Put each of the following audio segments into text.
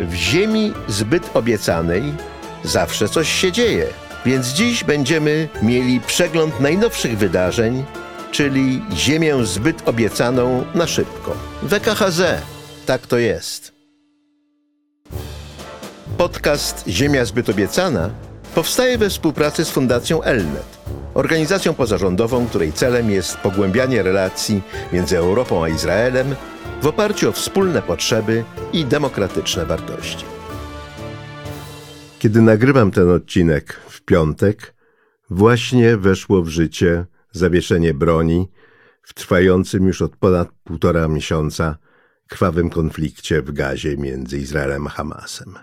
W ziemi zbyt obiecanej zawsze coś się dzieje, więc dziś będziemy mieli przegląd najnowszych wydarzeń, czyli ziemię zbyt obiecaną na szybko. WKHZ, tak to jest. Podcast Ziemia zbyt obiecana powstaje we współpracy z Fundacją Elnet, organizacją pozarządową, której celem jest pogłębianie relacji między Europą a Izraelem w oparciu o wspólne potrzeby i demokratyczne wartości. Kiedy nagrywam ten odcinek w piątek, właśnie weszło w życie zawieszenie broni w trwającym już od ponad półtora miesiąca krwawym konflikcie w Gazie między Izraelem a Hamasem.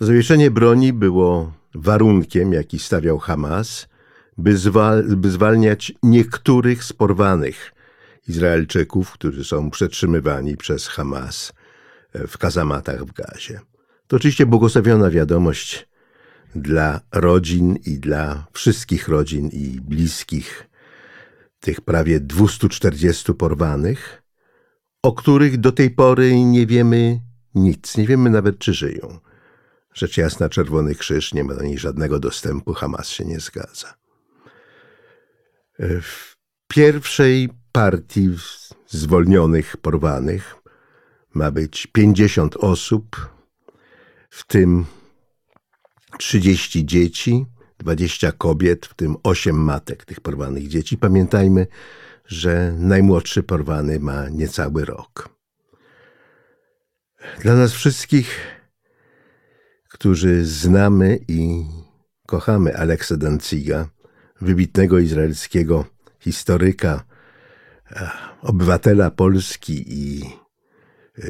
Zawieszenie broni było warunkiem, jaki stawiał Hamas, by, zwal by zwalniać niektórych z porwanych Izraelczyków, którzy są przetrzymywani przez Hamas w kazamatach w Gazie. To oczywiście błogosławiona wiadomość dla rodzin i dla wszystkich rodzin i bliskich tych prawie 240 porwanych, o których do tej pory nie wiemy nic, nie wiemy nawet czy żyją. Rzecz jasna, Czerwony Krzyż nie ma do nich żadnego dostępu, Hamas się nie zgadza. W pierwszej partii zwolnionych, porwanych ma być 50 osób, w tym 30 dzieci, 20 kobiet, w tym 8 matek tych porwanych dzieci. Pamiętajmy, że najmłodszy porwany ma niecały rok. Dla nas wszystkich, którzy znamy i kochamy Aleksa Danciga, wybitnego izraelskiego historyka, obywatela Polski i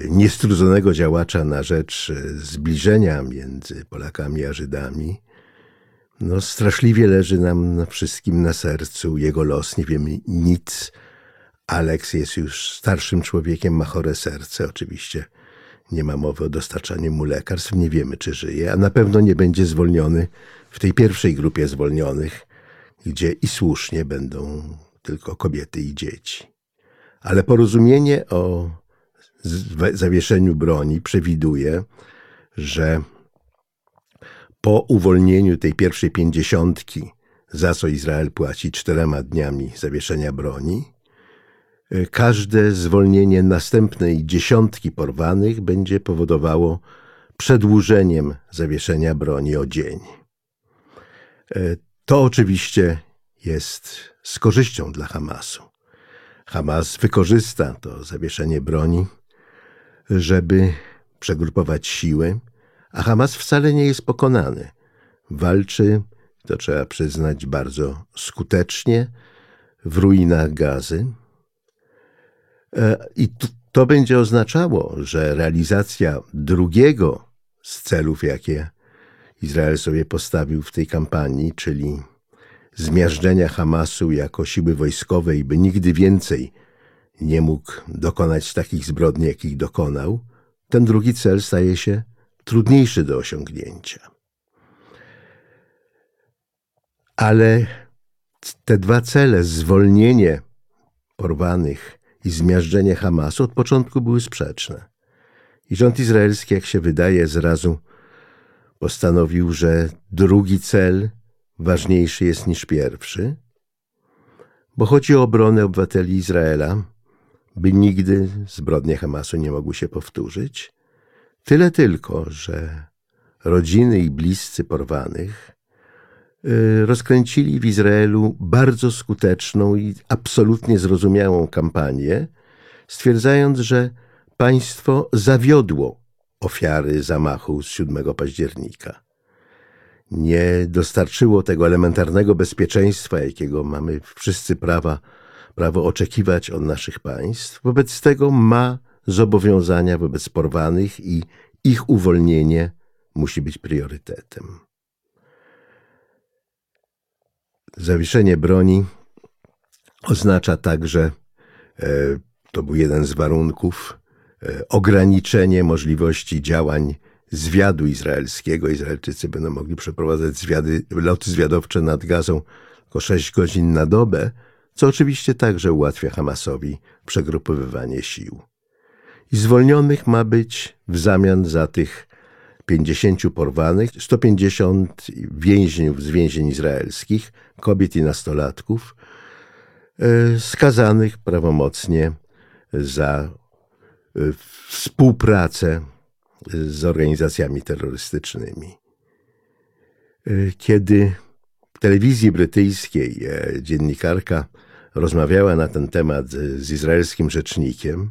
niestrudzonego działacza na rzecz zbliżenia między Polakami a Żydami, no straszliwie leży nam wszystkim na sercu jego los. Nie wiemy nic. Aleks jest już starszym człowiekiem, ma chore serce. Oczywiście nie ma mowy o dostarczaniu mu lekarstw. Nie wiemy, czy żyje, a na pewno nie będzie zwolniony w tej pierwszej grupie zwolnionych, gdzie i słusznie będą tylko kobiety i dzieci. Ale porozumienie o zawieszeniu broni przewiduje, że po uwolnieniu tej pierwszej pięćdziesiątki, za co Izrael płaci czterema dniami zawieszenia broni, każde zwolnienie następnej dziesiątki porwanych będzie powodowało przedłużeniem zawieszenia broni o dzień. To oczywiście jest z korzyścią dla Hamasu. Hamas wykorzysta to zawieszenie broni, żeby przegrupować siły, a Hamas wcale nie jest pokonany. Walczy, to trzeba przyznać, bardzo skutecznie w ruinach gazy. E, I to będzie oznaczało, że realizacja drugiego z celów, jakie Izrael sobie postawił w tej kampanii, czyli zmiażdżenia Hamasu jako siły wojskowej, by nigdy więcej nie mógł dokonać takich zbrodni, jakich dokonał, ten drugi cel staje się trudniejszy do osiągnięcia. Ale te dwa cele, zwolnienie porwanych i zmiażdżenie Hamasu, od początku były sprzeczne. I rząd izraelski, jak się wydaje, zrazu postanowił, że drugi cel ważniejszy jest niż pierwszy, bo chodzi o obronę obywateli Izraela, by nigdy zbrodnie Hamasu nie mogły się powtórzyć. Tyle tylko, że rodziny i bliscy porwanych y, rozkręcili w Izraelu bardzo skuteczną i absolutnie zrozumiałą kampanię, stwierdzając, że państwo zawiodło ofiary zamachu z 7 października nie dostarczyło tego elementarnego bezpieczeństwa, jakiego mamy wszyscy prawa, prawo oczekiwać od naszych państw. Wobec tego ma zobowiązania wobec porwanych i ich uwolnienie musi być priorytetem. Zawieszenie broni oznacza także, e, to był jeden z warunków, e, ograniczenie możliwości działań zwiadu izraelskiego. Izraelczycy będą mogli przeprowadzać zwiady, loty zwiadowcze nad Gazą tylko 6 godzin na dobę, co oczywiście także ułatwia Hamasowi przegrupowywanie sił. I zwolnionych ma być w zamian za tych 50 porwanych, 150 więźniów z więzień izraelskich, kobiet i nastolatków, e, skazanych prawomocnie za e, współpracę z organizacjami terrorystycznymi. E, kiedy w telewizji brytyjskiej dziennikarka rozmawiała na ten temat z izraelskim rzecznikiem,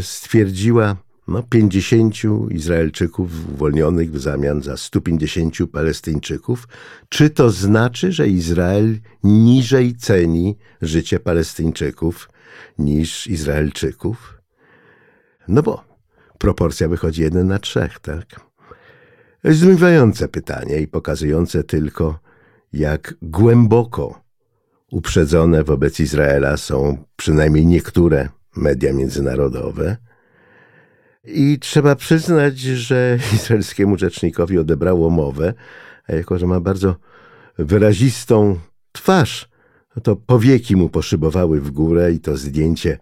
stwierdziła, no, 50 Izraelczyków uwolnionych w zamian za 150 Palestyńczyków. Czy to znaczy, że Izrael niżej ceni życie Palestyńczyków niż Izraelczyków? No bo proporcja wychodzi 1 na 3, tak? Zdumiewające pytanie i pokazujące tylko, jak głęboko uprzedzone wobec Izraela są przynajmniej niektóre media międzynarodowe – i trzeba przyznać, że izraelskiemu rzecznikowi odebrało mowę, a jako, że ma bardzo wyrazistą twarz, to powieki mu poszybowały w górę i to zdjęcie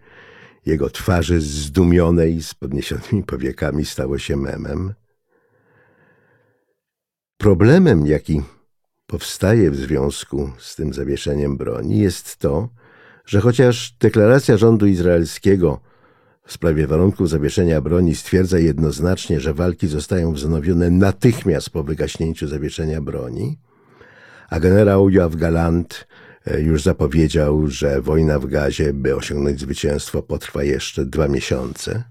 jego twarzy zdumionej z podniesionymi powiekami stało się memem. Problemem, jaki powstaje w związku z tym zawieszeniem broni, jest to, że chociaż deklaracja rządu izraelskiego w sprawie warunków zawieszenia broni stwierdza jednoznacznie, że walki zostają wznowione natychmiast po wygaśnięciu zawieszenia broni, a generał Joachim Galant już zapowiedział, że wojna w Gazie, by osiągnąć zwycięstwo, potrwa jeszcze dwa miesiące,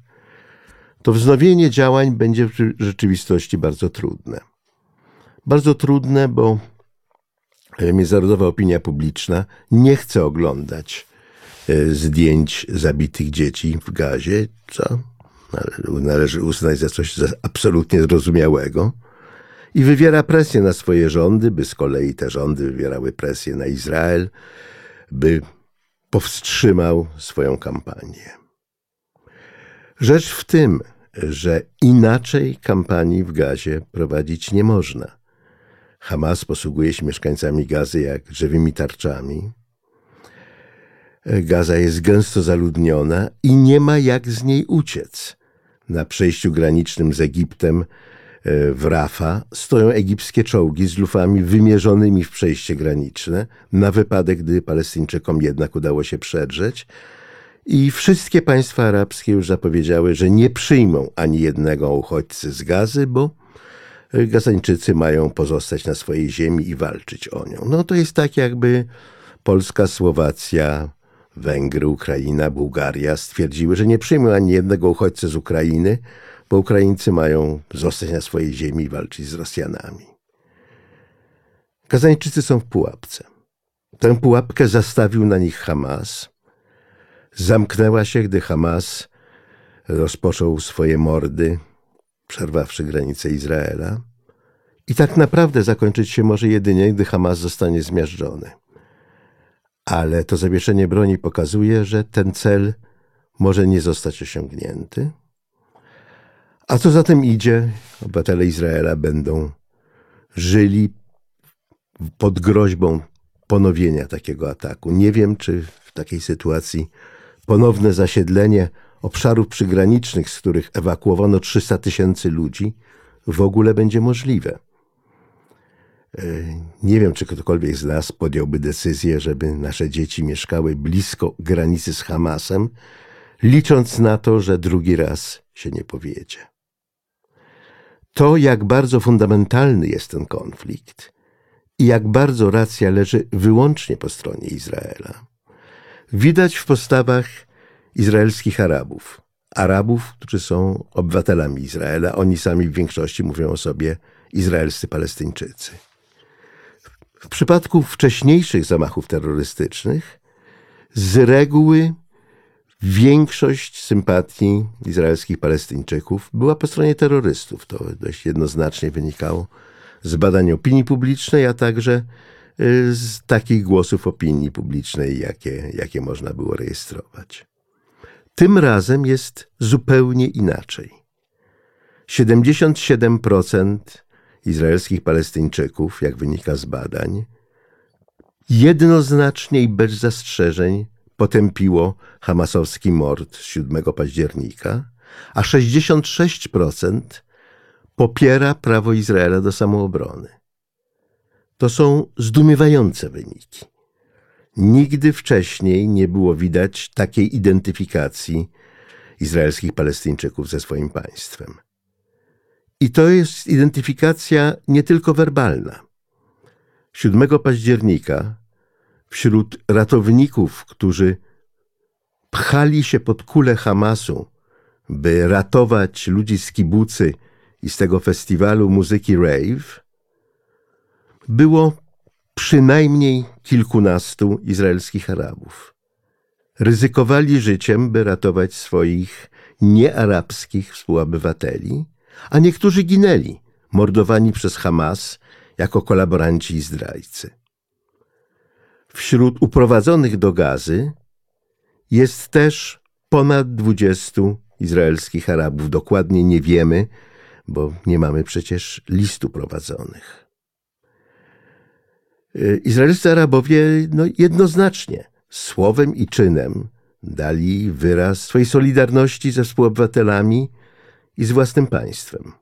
to wznowienie działań będzie w rzeczywistości bardzo trudne. Bardzo trudne, bo e, międzynarodowa opinia publiczna nie chce oglądać E, zdjęć zabitych dzieci w gazie, co należy uznać za coś absolutnie zrozumiałego. I wywiera presję na swoje rządy, by z kolei te rządy wywierały presję na Izrael, by powstrzymał swoją kampanię. Rzecz w tym, że inaczej kampanii w gazie prowadzić nie można. Hamas posługuje się mieszkańcami gazy jak żywymi tarczami. Gaza jest gęsto zaludniona i nie ma jak z niej uciec. Na przejściu granicznym z Egiptem w Rafa stoją egipskie czołgi z lufami wymierzonymi w przejście graniczne, na wypadek, gdy Palestyńczykom jednak udało się przedrzeć. I wszystkie państwa arabskie już zapowiedziały, że nie przyjmą ani jednego uchodźcy z Gazy, bo Gazańczycy mają pozostać na swojej ziemi i walczyć o nią. No to jest tak jakby Polska, Słowacja, Węgry, Ukraina, Bułgaria stwierdziły, że nie przyjmą ani jednego uchodźcy z Ukrainy, bo Ukraińcy mają zostać na swojej ziemi i walczyć z Rosjanami. Kazańczycy są w pułapce. Tę pułapkę zastawił na nich Hamas. Zamknęła się, gdy Hamas rozpoczął swoje mordy, przerwawszy granice Izraela. I tak naprawdę zakończyć się może jedynie, gdy Hamas zostanie zmiażdżony ale to zawieszenie broni pokazuje, że ten cel może nie zostać osiągnięty. A co za tym idzie, obywatele Izraela będą żyli pod groźbą ponowienia takiego ataku. Nie wiem, czy w takiej sytuacji ponowne zasiedlenie obszarów przygranicznych, z których ewakuowano 300 tysięcy ludzi, w ogóle będzie możliwe. E, nie wiem, czy ktokolwiek z nas podjąłby decyzję, żeby nasze dzieci mieszkały blisko granicy z Hamasem, licząc na to, że drugi raz się nie powiedzie. To, jak bardzo fundamentalny jest ten konflikt i jak bardzo racja leży wyłącznie po stronie Izraela, widać w postawach izraelskich Arabów. Arabów, którzy są obywatelami Izraela, oni sami w większości mówią o sobie izraelscy Palestyńczycy. W przypadku wcześniejszych zamachów terrorystycznych z reguły większość sympatii izraelskich Palestyńczyków była po stronie terrorystów. To dość jednoznacznie wynikało z badań opinii publicznej, a także y, z takich głosów opinii publicznej, jakie, jakie można było rejestrować. Tym razem jest zupełnie inaczej. 77% izraelskich Palestyńczyków, jak wynika z badań, jednoznacznie i bez zastrzeżeń potępiło hamasowski mord 7 października, a 66% popiera prawo Izraela do samoobrony. To są zdumiewające wyniki. Nigdy wcześniej nie było widać takiej identyfikacji izraelskich Palestyńczyków ze swoim państwem. I to jest identyfikacja nie tylko werbalna. 7 października wśród ratowników, którzy pchali się pod kulę Hamasu, by ratować ludzi z kibucy i z tego festiwalu muzyki rave, było przynajmniej kilkunastu izraelskich Arabów. Ryzykowali życiem, by ratować swoich niearabskich współobywateli, a niektórzy ginęli, mordowani przez Hamas jako kolaboranci i zdrajcy. Wśród uprowadzonych do gazy jest też ponad dwudziestu izraelskich Arabów. Dokładnie nie wiemy, bo nie mamy przecież listu prowadzonych. Y, izraelscy Arabowie no, jednoznacznie słowem i czynem dali wyraz swojej solidarności ze współobywatelami i z własnym państwem.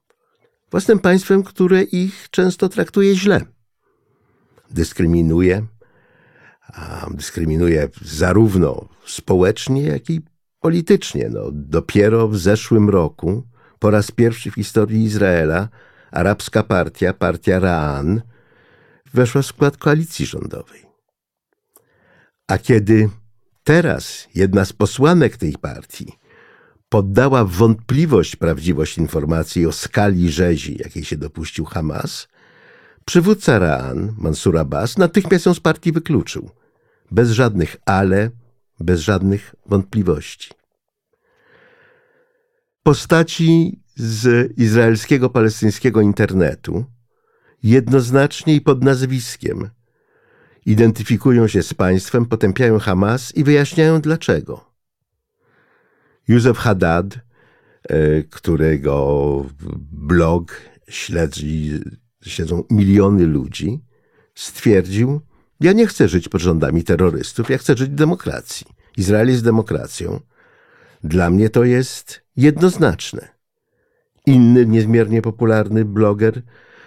Własnym państwem, które ich często traktuje źle. Dyskryminuje, dyskryminuje zarówno społecznie, jak i politycznie. No, dopiero w zeszłym roku, po raz pierwszy w historii Izraela, arabska partia, partia Ra'an, weszła w skład koalicji rządowej. A kiedy teraz jedna z posłanek tej partii poddała wątpliwość prawdziwość informacji o skali rzezi, jakiej się dopuścił Hamas, przywódca Ra'an, Mansur Abbas, natychmiast ją z partii wykluczył. Bez żadnych ale, bez żadnych wątpliwości. Postaci z izraelskiego, palestyńskiego internetu jednoznacznie i pod nazwiskiem identyfikują się z państwem, potępiają Hamas i wyjaśniają dlaczego. Józef Haddad, e, którego blog śledzi, śledzą miliony ludzi, stwierdził, ja nie chcę żyć pod rządami terrorystów, ja chcę żyć w demokracji. Izrael jest demokracją. Dla mnie to jest jednoznaczne. Inny niezmiernie popularny bloger,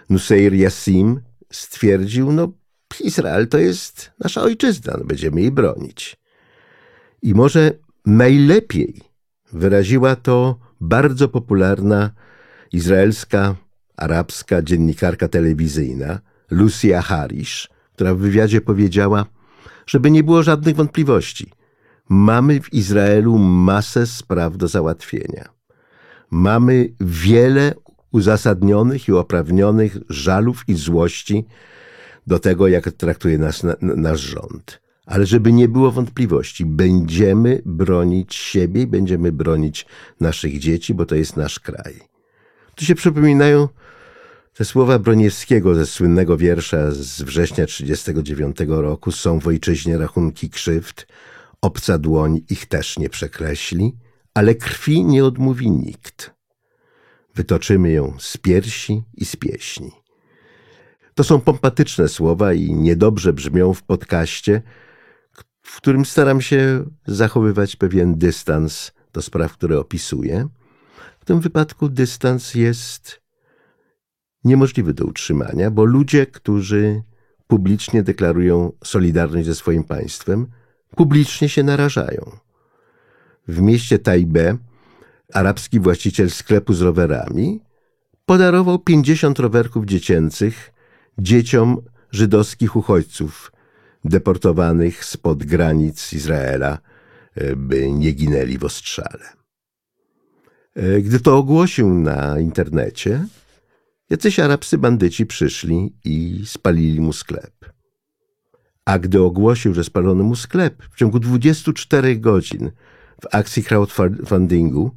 Nuseir Yassim, stwierdził, no Izrael to jest nasza ojczyzna, no, będziemy jej bronić. I może najlepiej wyraziła to bardzo popularna izraelska, arabska dziennikarka telewizyjna Lucia Harish, która w wywiadzie powiedziała, żeby nie było żadnych wątpliwości. Mamy w Izraelu masę spraw do załatwienia. Mamy wiele uzasadnionych i oprawnionych żalów i złości do tego, jak traktuje nas nasz rząd. Ale żeby nie było wątpliwości, będziemy bronić siebie i będziemy bronić naszych dzieci, bo to jest nasz kraj. Tu się przypominają te słowa Broniewskiego ze słynnego wiersza z września 1939 roku są w ojczyźnie rachunki krzywd, obca dłoń ich też nie przekreśli, ale krwi nie odmówi nikt. Wytoczymy ją z piersi i z pieśni. To są pompatyczne słowa i niedobrze brzmią w podcaście, w którym staram się zachowywać pewien dystans do spraw, które opisuję. W tym wypadku dystans jest niemożliwy do utrzymania, bo ludzie, którzy publicznie deklarują solidarność ze swoim państwem, publicznie się narażają. W mieście Tajbe arabski właściciel sklepu z rowerami podarował 50 rowerków dziecięcych dzieciom żydowskich uchodźców deportowanych spod granic Izraela, e, by nie ginęli w ostrzale. E, gdy to ogłosił na internecie, jacyś arabscy bandyci przyszli i spalili mu sklep. A gdy ogłosił, że spalono mu sklep, w ciągu 24 godzin w akcji crowdfundingu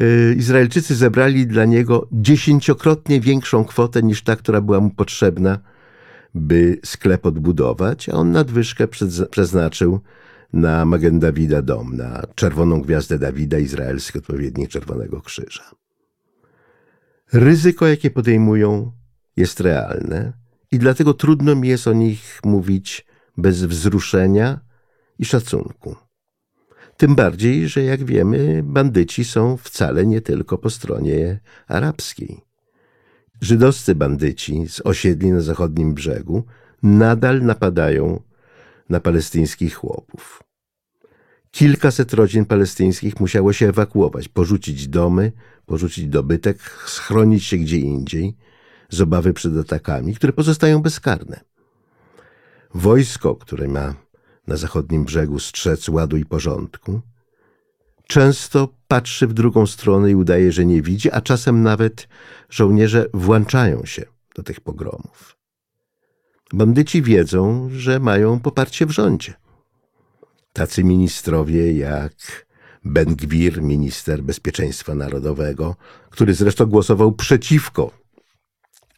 Y, Izraelczycy zebrali dla niego dziesięciokrotnie większą kwotę niż ta, która była mu potrzebna, by sklep odbudować, a on nadwyżkę przeznaczył na Magen Dawida dom, na czerwoną gwiazdę Dawida, izraelski odpowiednik Czerwonego Krzyża. Ryzyko, jakie podejmują, jest realne i dlatego trudno mi jest o nich mówić bez wzruszenia i szacunku. Tym bardziej, że jak wiemy, bandyci są wcale nie tylko po stronie arabskiej. Żydowscy bandyci z osiedli na zachodnim brzegu nadal napadają na palestyńskich chłopów. Kilkaset rodzin palestyńskich musiało się ewakuować, porzucić domy, porzucić dobytek, schronić się gdzie indziej z obawy przed atakami, które pozostają bezkarne. Wojsko, które ma na zachodnim brzegu strzec ładu i porządku, często patrzy w drugą stronę i udaje, że nie widzi, a czasem nawet żołnierze włączają się do tych pogromów. Bandyci wiedzą, że mają poparcie w rządzie. Tacy ministrowie jak Ben Gwir, minister bezpieczeństwa narodowego, który zresztą głosował przeciwko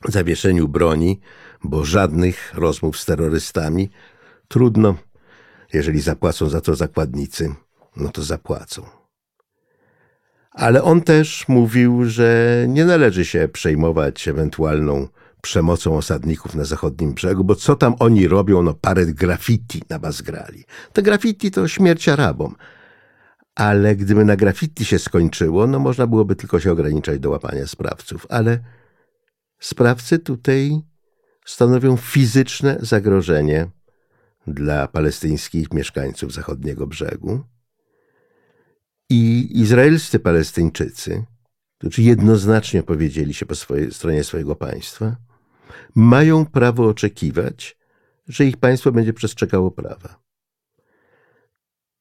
zawieszeniu broni, bo żadnych rozmów z terrorystami trudno, jeżeli zapłacą za to zakładnicy, no to zapłacą. Ale on też mówił, że nie należy się przejmować ewentualną przemocą osadników na zachodnim brzegu, bo co tam oni robią, no parę graffiti na was grali. Te graffiti to śmierć Arabom. Ale gdyby na graffiti się skończyło, no można byłoby tylko się ograniczać do łapania sprawców. Ale sprawcy tutaj stanowią fizyczne zagrożenie dla palestyńskich mieszkańców zachodniego brzegu. I izraelscy Palestyńczycy, którzy jednoznacznie powiedzieli się po swojej stronie swojego państwa, mają prawo oczekiwać, że ich państwo będzie przestrzegało prawa.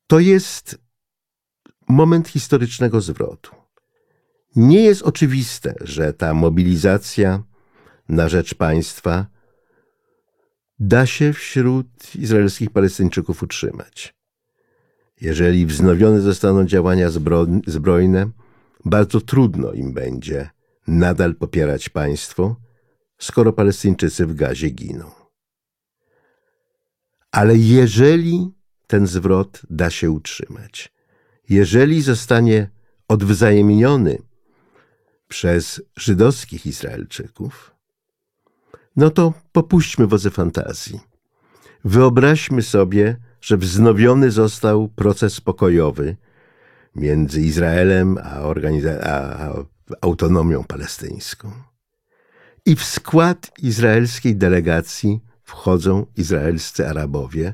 To jest moment historycznego zwrotu. Nie jest oczywiste, że ta mobilizacja na rzecz państwa da się wśród izraelskich Palestyńczyków utrzymać. Jeżeli wznowione zostaną działania zbrojne, bardzo trudno im będzie nadal popierać państwo, skoro Palestyńczycy w gazie giną. Ale jeżeli ten zwrot da się utrzymać, jeżeli zostanie odwzajemniony przez żydowskich Izraelczyków, no to popuśćmy wodze fantazji. Wyobraźmy sobie, że wznowiony został proces pokojowy między Izraelem a, a autonomią palestyńską. I w skład izraelskiej delegacji wchodzą izraelscy Arabowie,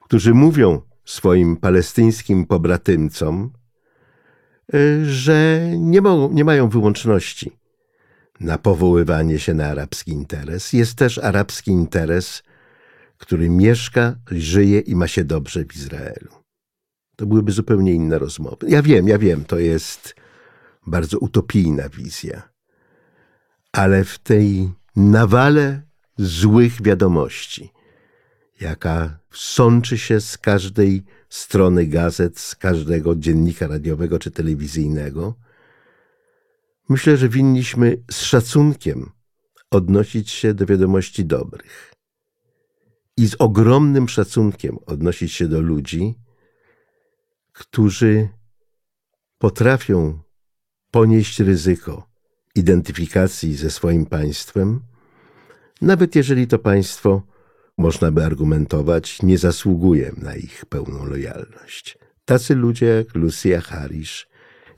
którzy mówią swoim palestyńskim pobratymcom, y, że nie, mogą, nie mają wyłączności na powoływanie się na arabski interes. Jest też arabski interes, który mieszka, żyje i ma się dobrze w Izraelu. To byłyby zupełnie inne rozmowy. Ja wiem, ja wiem, to jest bardzo utopijna wizja. Ale w tej nawale złych wiadomości, jaka sączy się z każdej strony gazet, z każdego dziennika radiowego czy telewizyjnego, myślę, że winniśmy z szacunkiem odnosić się do wiadomości dobrych i z ogromnym szacunkiem odnosić się do ludzi, którzy potrafią ponieść ryzyko identyfikacji ze swoim państwem, nawet jeżeli to państwo, można by argumentować, nie zasługuje na ich pełną lojalność. Tacy ludzie jak Lucia Harish,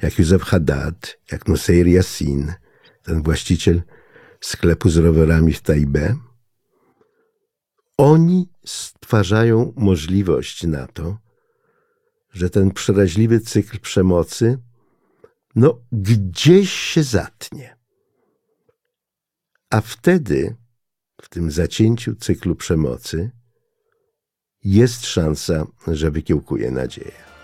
jak Józef Haddad, jak Nusseir Yassin, ten właściciel sklepu z rowerami w Taibе, oni stwarzają możliwość na to, że ten przeraźliwy cykl przemocy no gdzieś się zatnie. A wtedy, w tym zacięciu cyklu przemocy, jest szansa, że wykiełkuje nadzieja.